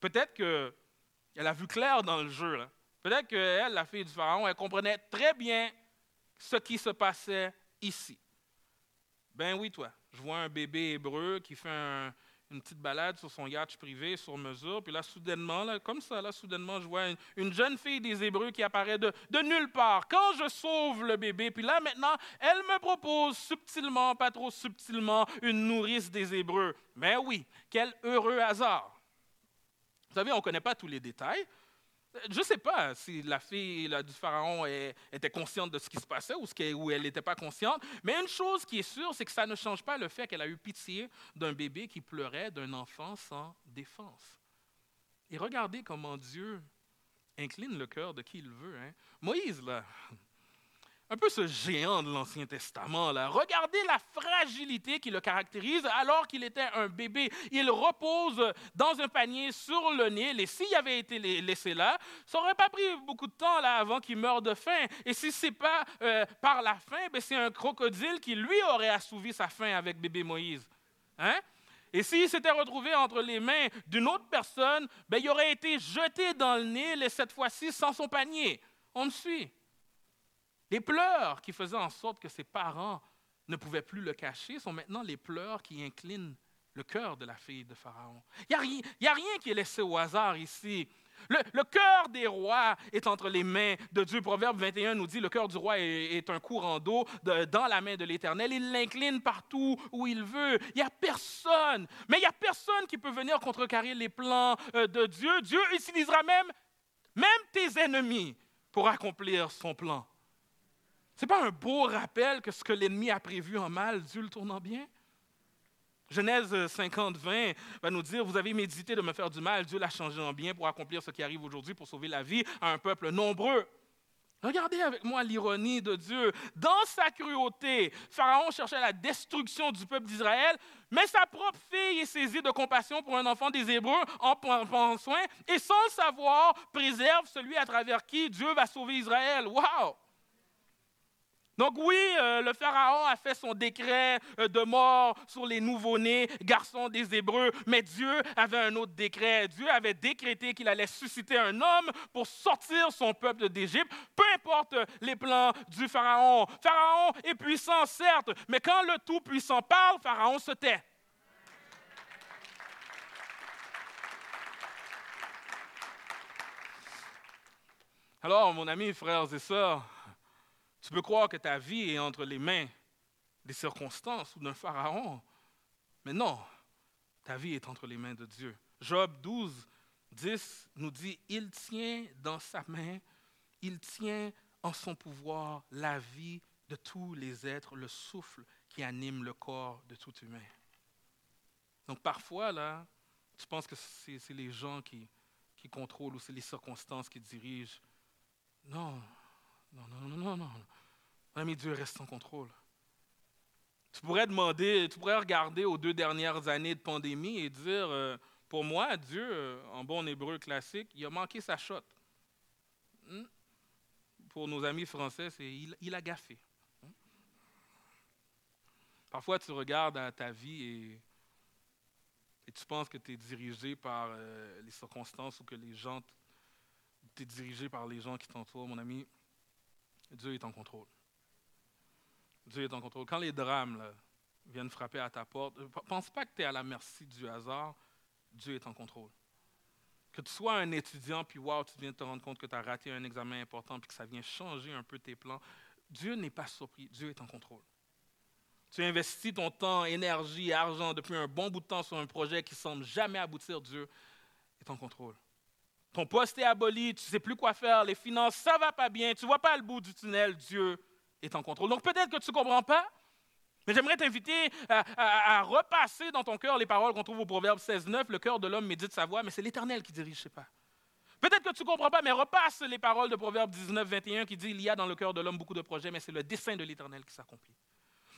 Peut-être qu'elle a vu clair dans le jeu. Peut-être qu'elle, la fille du pharaon, elle comprenait très bien ce qui se passait ici. Ben oui, toi, je vois un bébé hébreu qui fait un, une petite balade sur son yacht privé sur mesure. Puis là, soudainement, là, comme ça, là, soudainement, je vois une, jeune fille des Hébreux qui apparaît de, de, nulle part. Quand je sauve le bébé, puis là, maintenant, elle me propose subtilement, pas trop subtilement, une nourrice des Hébreux. Mais oui, quel heureux hasard. Vous savez, on ne connaît pas tous les détails. Je ne sais pas si la fille du pharaon était consciente de ce qui se passait ou, ce elle n'était pas consciente, mais une chose qui est sûre, c'est que ça ne change pas le fait qu'elle a eu pitié d'un bébé qui pleurait, d'un enfant sans défense. Et regardez comment Dieu incline le cœur de qui il veut. Hein. Moïse, là, un peu ce géant de l'Ancien Testament. Là. Regardez la fragilité qui le caractérise alors qu'il était un bébé. Il repose dans un panier sur le Nil et s'il avait été laissé là, ça n'aurait pas pris beaucoup de temps là, avant qu'il meure de faim. Et si ce n'est pas euh, par la faim, ben, c'est un crocodile qui lui aurait assouvi sa faim avec bébé Moïse. Hein? Et s'il s'était retrouvé entre les mains d'une autre personne, ben, il aurait été jeté dans le Nil et cette fois-ci sans son panier. On me suit. Les pleurs qui faisaient en sorte que ses parents ne pouvaient plus le cacher sont maintenant les pleurs qui inclinent le cœur de la fille de Pharaon. Il n'y a, rien qui est laissé au hasard ici. Le, cœur des rois est entre les mains de Dieu. Proverbe 21 nous dit, le cœur du roi est, un courant d'eau dans la main de l'Éternel. Il l'incline partout où il veut. Il n'y a personne, mais il n'y a personne qui peut venir contrecarrer les plans euh, de Dieu. Dieu utilisera même, même tes ennemis pour accomplir son plan. Ce n'est pas un beau rappel que ce que l'ennemi a prévu en mal, Dieu le tourne en bien? Genèse 50, 20 va nous dire, vous avez médité de me faire du mal, Dieu l'a changé en bien pour accomplir ce qui arrive aujourd'hui, pour sauver la vie à un peuple nombreux. Regardez avec moi l'ironie de Dieu. Dans sa cruauté, Pharaon cherchait la destruction du peuple d'Israël, mais sa propre fille est saisie de compassion pour un enfant des Hébreux en prend soin et sans le savoir, préserve celui à travers qui Dieu va sauver Israël. Wow! Donc oui, euh, le Pharaon a fait son décret euh, de mort sur les nouveau-nés, garçons des Hébreux, mais Dieu avait un autre décret. Dieu avait décrété qu'il allait susciter un homme pour sortir son peuple d'Égypte, peu importe les plans du Pharaon. Pharaon est puissant, certes, mais quand le Tout-Puissant parle, Pharaon se tait. Alors, mon ami, frères et sœurs, tu peux croire que ta vie est entre les mains des circonstances ou d'un pharaon, mais non, ta vie est entre les mains de Dieu. Job 12, 10 nous dit, il tient dans sa main, il tient en son pouvoir la vie de tous les êtres, le souffle qui anime le corps de tout humain. Donc parfois, là, tu penses que c'est les gens qui, qui contrôlent ou c'est les circonstances qui dirigent. Non, non, non, non, non, non. Ami, Dieu reste en contrôle. Tu pourrais demander, tu pourrais regarder aux deux dernières années de pandémie et dire, euh, pour moi, Dieu, euh, en bon hébreu classique, il a manqué sa shot. Hmm? Pour nos amis français, c'est il, a gaffé. Hmm? Parfois, tu regardes à ta vie et, et tu penses que tu es dirigé par euh, les circonstances ou que les gens, tu es dirigé par les gens qui t'entourent, mon ami. Dieu est en contrôle. Dieu est en contrôle. Quand les drames viennent frapper à ta porte, pense pas que tu es à la merci du hasard. Dieu est en contrôle. Que tu sois un étudiant, puis wow, tu viens de te rendre compte que tu as raté un examen important, puis que ça vient changer un peu tes plans. Dieu n'est pas surpris. Dieu est en contrôle. Tu investis ton temps, énergie, argent depuis un bon bout de temps sur un projet qui semble jamais aboutir. Dieu est en contrôle. Ton poste est aboli, tu ne sais plus quoi faire, les finances, ça ne va pas bien, tu ne vois pas le bout du tunnel, Dieu est en contrôle. Donc peut-être que tu ne comprends pas, mais j'aimerais t'inviter à, repasser dans ton cœur les paroles qu'on trouve au Proverbe 16.9, le cœur de l'homme médite sa voix, mais c'est l'Éternel qui dirige ses pas. Peut-être que tu ne comprends pas, mais repasse les paroles de Proverbe 19, 21 qui dit, il y a dans le cœur de l'homme beaucoup de projets, mais c'est le dessein de l'Éternel qui s'accomplit.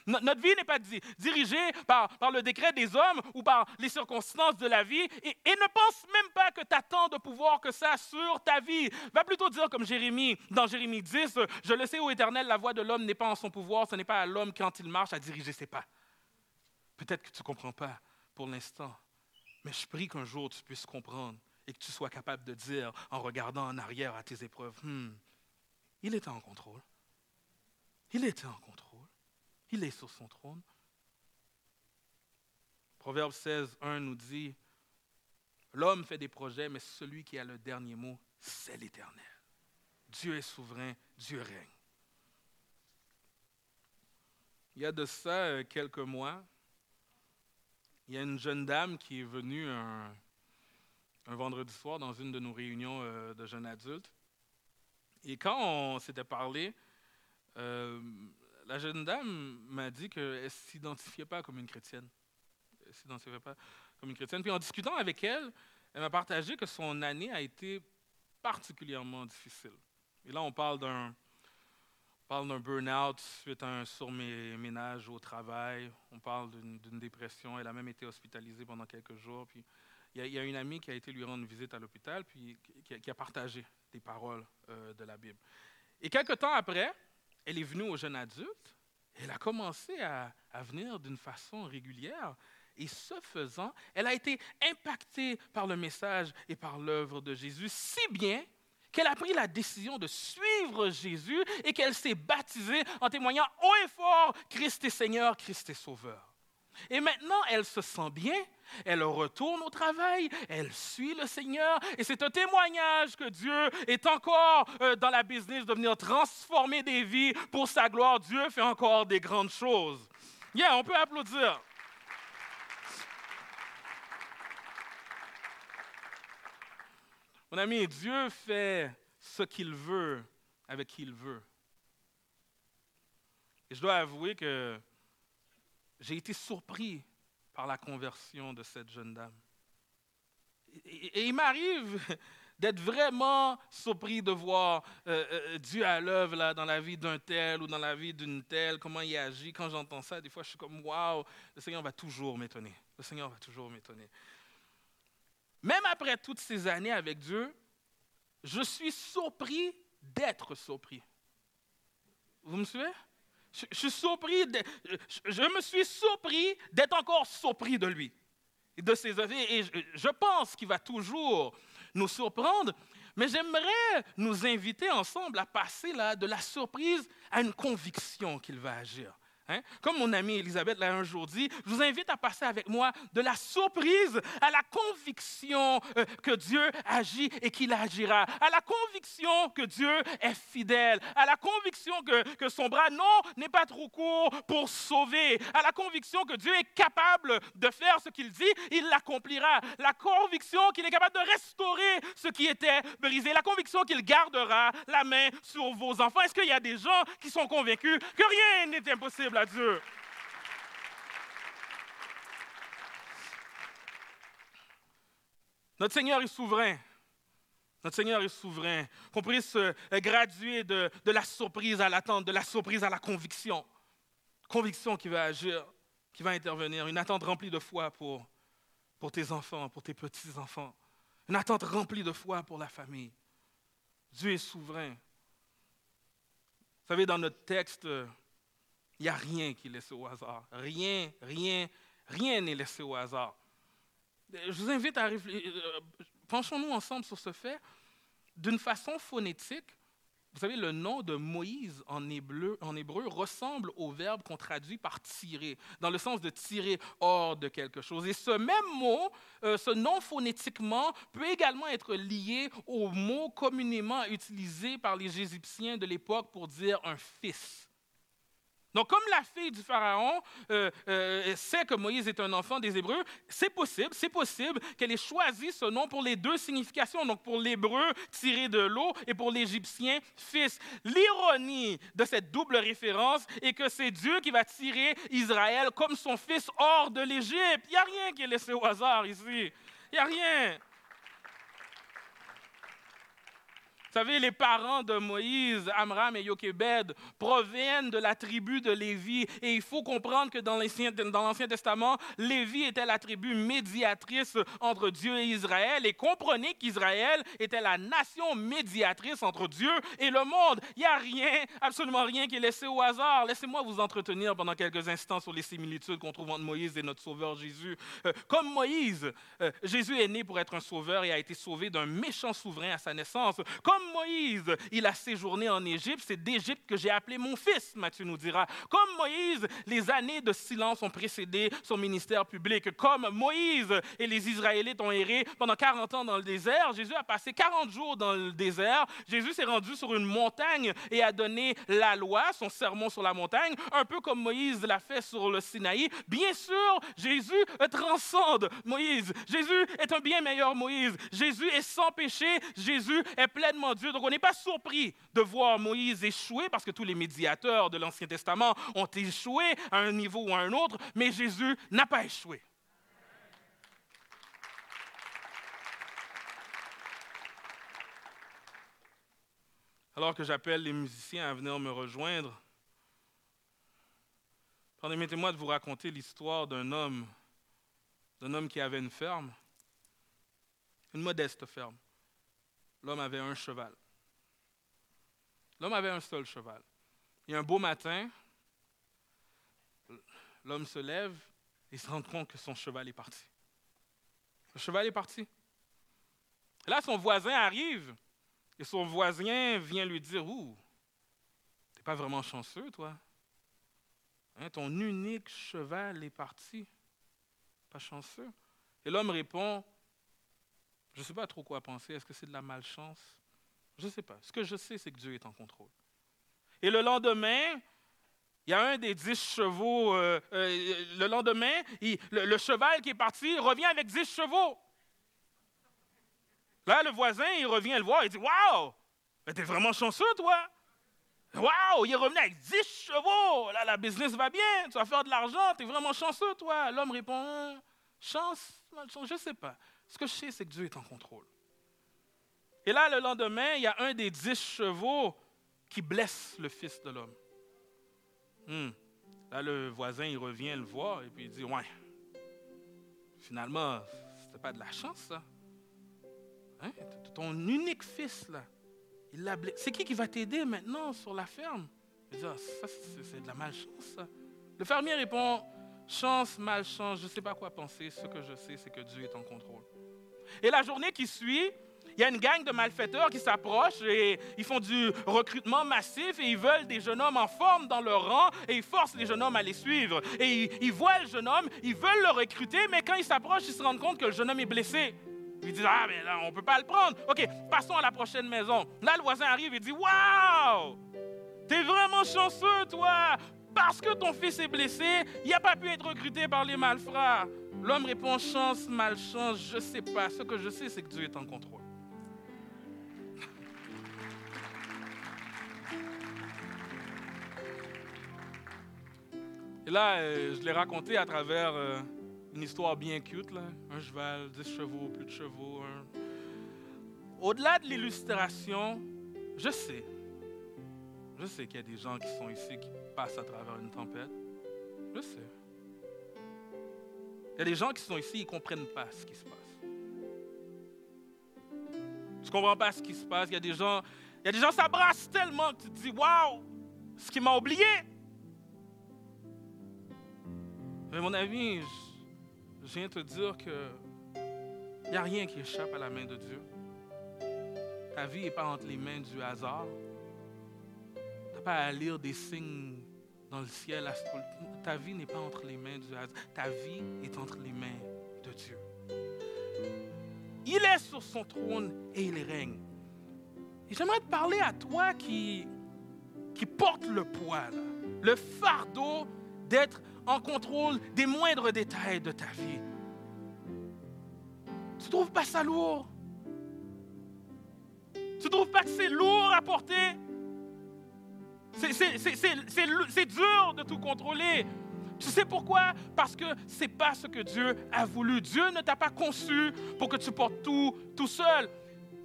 Notre vie n'est pas dirigée par, le décret des hommes ou par les circonstances de la vie. Et, ne pense même pas que tu as tant de pouvoir que ça sur ta vie. Va plutôt dire comme Jérémie, dans Jérémie 10, Je le sais, ô Éternel, la voix de l'homme n'est pas en son pouvoir, ce n'est pas à l'homme quand il marche à diriger ses pas. Peut-être que tu ne comprends pas pour l'instant, mais je prie qu'un jour tu puisses comprendre et que tu sois capable de dire, en regardant en arrière à tes épreuves, hmm, il était en contrôle. Il était en contrôle. Il est sur son trône. Proverbe 16, 1 nous dit, L'homme fait des projets, mais celui qui a le dernier mot, c'est l'Éternel. Dieu est souverain, Dieu règne. Il y a de ça euh, quelques mois, il y a une jeune dame qui est venue un, vendredi soir dans une de nos réunions euh, de jeunes adultes. Et quand on s'était parlé, euh, la jeune dame m'a dit qu'elle ne s'identifiait pas comme une chrétienne. Elle s'identifiait pas comme une chrétienne. Puis en discutant avec elle, elle m'a partagé que son année a été particulièrement difficile. Et là, on parle d'un parle d'un burn-out suite à un surménage au travail. On parle d'une dépression. Elle a même été hospitalisée pendant quelques jours. Puis il y, a une amie qui a été lui rendre visite à l'hôpital, puis qui a, partagé des paroles euh, de la Bible. Et quelques temps après, elle est venue aux jeunes adultes, elle a commencé à, venir d'une façon régulière. Et ce faisant, elle a été impactée par le message et par l'œuvre de Jésus, si bien qu'elle a pris la décision de suivre Jésus et qu'elle s'est baptisée en témoignant haut et fort, Christ est Seigneur, Christ est Sauveur. Et maintenant, elle se sent bien, elle retourne au travail, elle suit le Seigneur, et c'est un témoignage que Dieu est encore euh, dans la business de venir transformer des vies pour sa gloire. Dieu fait encore des grandes choses. Yeah, on peut applaudir. Mon ami, Dieu fait ce qu'il veut avec qui il veut. Et je dois avouer que j'ai été surpris par la conversion de cette jeune dame. Et, il m'arrive d'être vraiment surpris de voir euh, euh, Dieu à l'œuvre dans la vie d'un tel ou dans la vie d'une telle, comment il agit. Quand j'entends ça, des fois, je suis comme, waouh, le Seigneur va toujours m'étonner. Le Seigneur va toujours m'étonner. Même après toutes ces années avec Dieu, je suis surpris d'être surpris. Vous me suivez? Je, suis surpris, je, me suis surpris d'être encore surpris de lui, de ses œuvres. Et je, pense qu'il va toujours nous surprendre, mais j'aimerais nous inviter ensemble à passer de la surprise à une conviction qu'il va agir. Hein? Comme mon amie Elisabeth l'a un jour dit, je vous invite à passer avec moi de la surprise à la conviction euh, que Dieu agit et qu'il agira, à la conviction que Dieu est fidèle, à la conviction que, que son bras, non, n'est pas trop court pour sauver, à la conviction que Dieu est capable de faire ce qu'il dit, il l'accomplira, la conviction qu'il est capable de restaurer ce qui était brisé, la conviction qu'il gardera la main sur vos enfants. Est-ce qu'il y a des gens qui sont convaincus que rien n'est impossible Dieu. Notre Seigneur est souverain. Notre Seigneur est souverain. Qu'on puisse graduer de, de la surprise à l'attente, de la surprise à la conviction. Conviction qui va agir, qui va intervenir. Une attente remplie de foi pour, pour tes enfants, pour tes petits-enfants. Une attente remplie de foi pour la famille. Dieu est souverain. Vous savez, dans notre texte, il n'y a rien qui est laissé au hasard. Rien, rien, rien n'est laissé au hasard. Je vous invite à réfléchir. Euh, penchons-nous ensemble sur ce fait. D'une façon phonétique, vous savez, le nom de Moïse en hébreu, ressemble au verbe qu'on traduit par tirer, dans le sens de tirer hors de quelque chose. Et ce même mot, euh, ce nom phonétiquement, peut également être lié au mot communément utilisé par les Égyptiens de l'époque pour dire un fils. Donc, comme la fille du Pharaon euh, euh, sait que Moïse est un enfant des Hébreux, c'est possible, c'est possible qu'elle ait choisi ce nom pour les deux significations, donc pour l'Hébreu tiré de l'eau et pour l'Égyptien fils. L'ironie de cette double référence est que c'est Dieu qui va tirer Israël comme son fils hors de l'Égypte. Il n'y a rien qui est laissé au hasard ici. Il n'y a rien. Vous savez, les parents de Moïse, Amram et Yochebed, proviennent de la tribu de Lévi. Et il faut comprendre que dans l'Ancien Testament, Lévi était la tribu médiatrice entre Dieu et Israël. Et comprenez qu'Israël était la nation médiatrice entre Dieu et le monde. Il n'y a rien, absolument rien qui est laissé au hasard. Laissez-moi vous entretenir pendant quelques instants sur les similitudes qu'on trouve entre Moïse et notre Sauveur Jésus. Euh, comme Moïse, euh, Jésus est né pour être un sauveur et a été sauvé d'un méchant souverain à sa naissance. Comme Moïse, il a séjourné en Égypte, c'est d'Égypte que j'ai appelé mon fils, Matthieu nous dira. Comme Moïse, les années de silence ont précédé son ministère public. Comme Moïse et les Israélites ont erré pendant 40 ans dans le désert, Jésus a passé 40 jours dans le désert. Jésus s'est rendu sur une montagne et a donné la loi, son sermon sur la montagne, un peu comme Moïse l'a fait sur le Sinaï. Bien sûr, Jésus transcende Moïse. Jésus est un bien meilleur Moïse. Jésus est sans péché. Jésus est pleinement Dieu. Donc on n'est pas surpris de voir Moïse échouer parce que tous les médiateurs de l'Ancien Testament ont échoué à un niveau ou à un autre, mais Jésus n'a pas échoué. Alors que j'appelle les musiciens à venir me rejoindre, permettez-moi de vous raconter l'histoire d'un homme, d'un homme qui avait une ferme, une modeste ferme. L'homme avait un cheval. L'homme avait un seul cheval. Et un beau matin, l'homme se lève et se rend compte que son cheval est parti. Le cheval est parti. là, son voisin arrive et son voisin vient lui dire Ouh, t'es pas vraiment chanceux, toi. Hein, ton unique cheval est parti. Pas chanceux. Et l'homme répond, je ne sais pas trop quoi penser. Est-ce que c'est de la malchance? Je ne sais pas. Ce que je sais, c'est que Dieu est en contrôle. Et le lendemain, il y a un des dix chevaux. Euh, euh, le lendemain, le, cheval qui est parti revient avec dix chevaux. Là, le voisin, il revient le voir. Il dit Waouh T'es vraiment chanceux, toi? Waouh Il est revenu avec dix chevaux. Là, la business va bien. Tu vas faire de l'argent. T'es vraiment chanceux, toi? L'homme répond Chance, malchance, je ne sais pas. Ce que je sais, c'est que Dieu est en contrôle. Et là, le lendemain, il y a un des dix chevaux qui blesse le Fils de l'homme. Hmm. Là, le voisin, il revient le voir et puis il dit Ouais, finalement, c'était pas de la chance, ça. Hein? Ton unique fils, là, il l'a blessé. C'est qui qui va t'aider maintenant sur la ferme? Il dit ah, Ça, c'est de la malchance. Le fermier répond Chance, malchance, je ne sais pas quoi penser. Ce que je sais, c'est que Dieu est en contrôle. Et la journée qui suit, il y a une gang de malfaiteurs qui s'approchent et ils font du recrutement massif et ils veulent des jeunes hommes en forme dans leur rang et ils forcent les jeunes hommes à les suivre. Et ils, voient le jeune homme, ils veulent le recruter, mais quand ils s'approchent, ils se rendent compte que le jeune homme est blessé. Ils disent Ah, mais là, on ne peut pas le prendre. OK, passons à la prochaine maison. Là, le voisin arrive et dit Waouh T'es vraiment chanceux, toi Parce que ton fils est blessé, il n'a pas pu être recruté par les malfrats. L'homme répond Chance, malchance, je ne sais pas. Ce que je sais, c'est que Dieu est en contrôle. Et là, euh, je l'ai raconté à travers euh, une histoire bien cute, un cheval, 10 chevaux, plus de chevaux. Au-delà de l'illustration, je sais, je sais qu'il y a des gens qui sont ici qui à travers une tempête. Je sais. Il y a des gens qui sont ici, ils ne comprennent pas ce qui se passe. Tu ne comprends pas ce qui se passe? Il y a des gens, il y a des gens s'abrassent tellement que tu te dis, waouh, ce qui m'a oublié. Mais mon ami, je viens te dire que il n'y a rien qui échappe à la main de Dieu. Ta vie n'est pas entre les mains du hasard. Tu n'as pas à lire des signes dans le ciel Ta vie n'est pas entre les mains du hasard. Ta vie est entre les mains de Dieu. Il est sur son trône et il règne. Et j'aimerais te parler à toi qui, qui porte le poids, le fardeau d'être en contrôle des moindres détails de ta vie. Tu ne trouves pas ça lourd? Tu ne trouves pas que c'est lourd à porter? C'est dur de tout contrôler. Tu sais pourquoi? Parce que ce n'est pas ce que Dieu a voulu. Dieu ne t'a pas conçu pour que tu portes tout tout seul.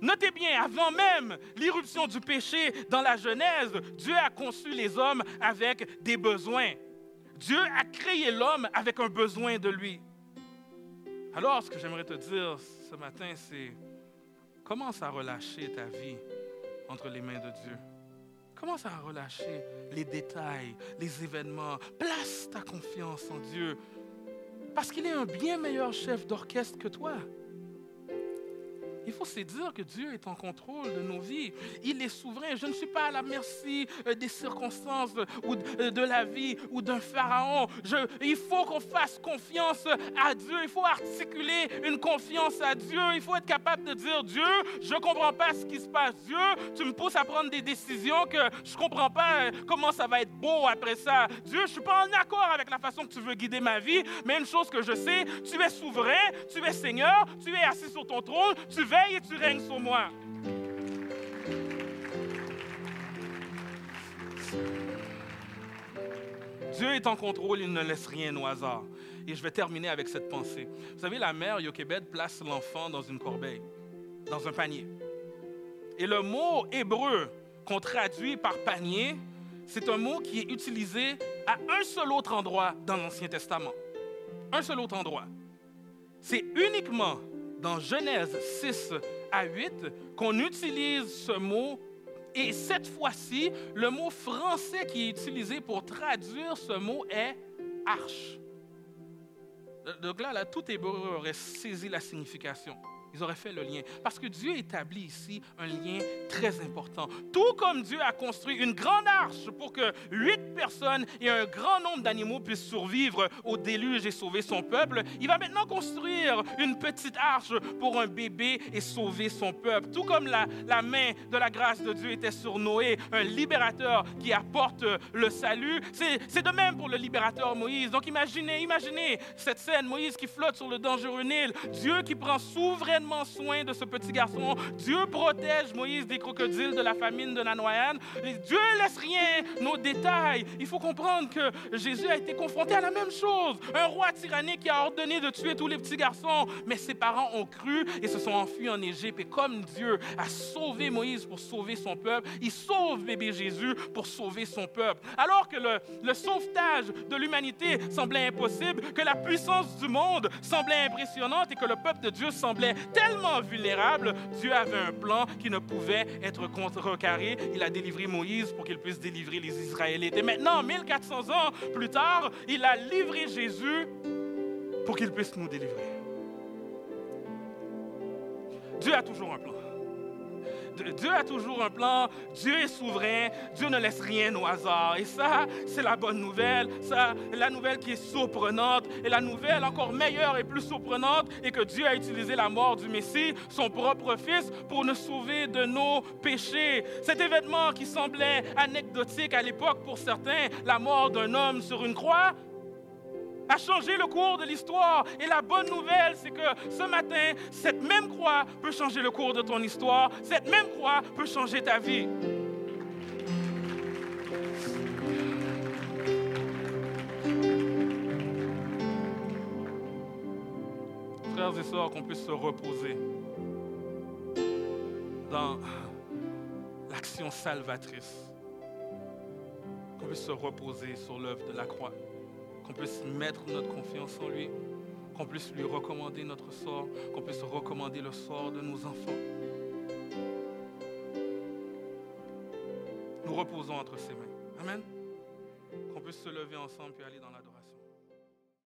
Notez bien, avant même l'irruption du péché dans la Genèse, Dieu a conçu les hommes avec des besoins. Dieu a créé l'homme avec un besoin de lui. Alors, ce que j'aimerais te dire ce matin, c'est commence à relâcher ta vie entre les mains de Dieu? Commence à relâcher les détails, les événements. Place ta confiance en Dieu. Parce qu'il est un bien meilleur chef d'orchestre que toi. Il faut se dire que Dieu est en contrôle de nos vies. Il est souverain. Je ne suis pas à la merci euh, des circonstances ou euh, de la vie ou d'un pharaon. il faut qu'on fasse confiance à Dieu. Il faut articuler une confiance à Dieu. Il faut être capable de dire Dieu, je ne comprends pas ce qui se passe. Dieu, tu me pousses à prendre des décisions que je ne comprends pas euh, comment ça va être beau après ça. Dieu, je ne suis pas en accord avec la façon que tu veux guider ma vie, mais une chose que je sais, tu es souverain, tu es Seigneur, tu es assis sur ton trône, tu et tu règnes sur moi. Dieu est en contrôle, il ne laisse rien au hasard. Et je vais terminer avec cette pensée. Vous savez, la mère Yochebed place l'enfant dans une corbeille, dans un panier. Et le mot hébreu qu'on traduit par panier, c'est un mot qui est utilisé à un seul autre endroit dans l'Ancien Testament. Un seul autre endroit. C'est uniquement dans Genèse 6 à 8 qu'on utilise ce mot. Et cette fois-ci, le mot français qui est utilisé pour traduire ce mot est arche. Donc là, là tout hébreu aurait saisi la signification. Ils auraient fait le lien. Parce que Dieu établit ici un lien très important. Tout comme Dieu a construit une grande arche pour que huit personne et un grand nombre d'animaux puissent survivre au déluge et sauver son peuple, il va maintenant construire une petite arche pour un bébé et sauver son peuple. Tout comme la, la main de la grâce de Dieu était sur Noé, un libérateur qui apporte le salut, c'est de même pour le libérateur Moïse. Donc imaginez, imaginez cette scène, Moïse qui flotte sur le dangereux Nil, Dieu qui prend souverainement soin de ce petit garçon, Dieu protège Moïse des crocodiles de la famine de Nanoyan, Dieu ne laisse rien, nos détails. Il faut comprendre que Jésus a été confronté à la même chose. Un roi tyrannique qui a ordonné de tuer tous les petits garçons, mais ses parents ont cru et se sont enfuis en Égypte. Et comme Dieu a sauvé Moïse pour sauver son peuple, il sauve bébé Jésus pour sauver son peuple. Alors que le, le sauvetage de l'humanité semblait impossible, que la puissance du monde semblait impressionnante et que le peuple de Dieu semblait tellement vulnérable, Dieu avait un plan qui ne pouvait être contrecarré. Il a délivré Moïse pour qu'il puisse délivrer les Israélites. Et maintenant, 1400 ans plus tard, il a livré Jésus pour qu'il puisse nous délivrer. Dieu a toujours un plan. Dieu a toujours un plan, Dieu est souverain, Dieu ne laisse rien au hasard. Et ça, c'est la bonne nouvelle, ça, la nouvelle qui est surprenante. Et la nouvelle encore meilleure et plus surprenante est que Dieu a utilisé la mort du Messie, son propre Fils, pour nous sauver de nos péchés. Cet événement qui semblait anecdotique à l'époque pour certains, la mort d'un homme sur une croix, a changé le cours de l'histoire. Et la bonne nouvelle, c'est que ce matin, cette même croix peut changer le cours de ton histoire. Cette même croix peut changer ta vie. Frères et sœurs, qu'on puisse se reposer dans l'action salvatrice. Qu'on puisse se reposer sur l'œuvre de la croix qu'on puisse mettre notre confiance en lui, qu'on puisse lui recommander notre sort, qu'on puisse recommander le sort de nos enfants. Nous reposons entre ses mains. Amen. Qu'on puisse se lever ensemble et aller dans la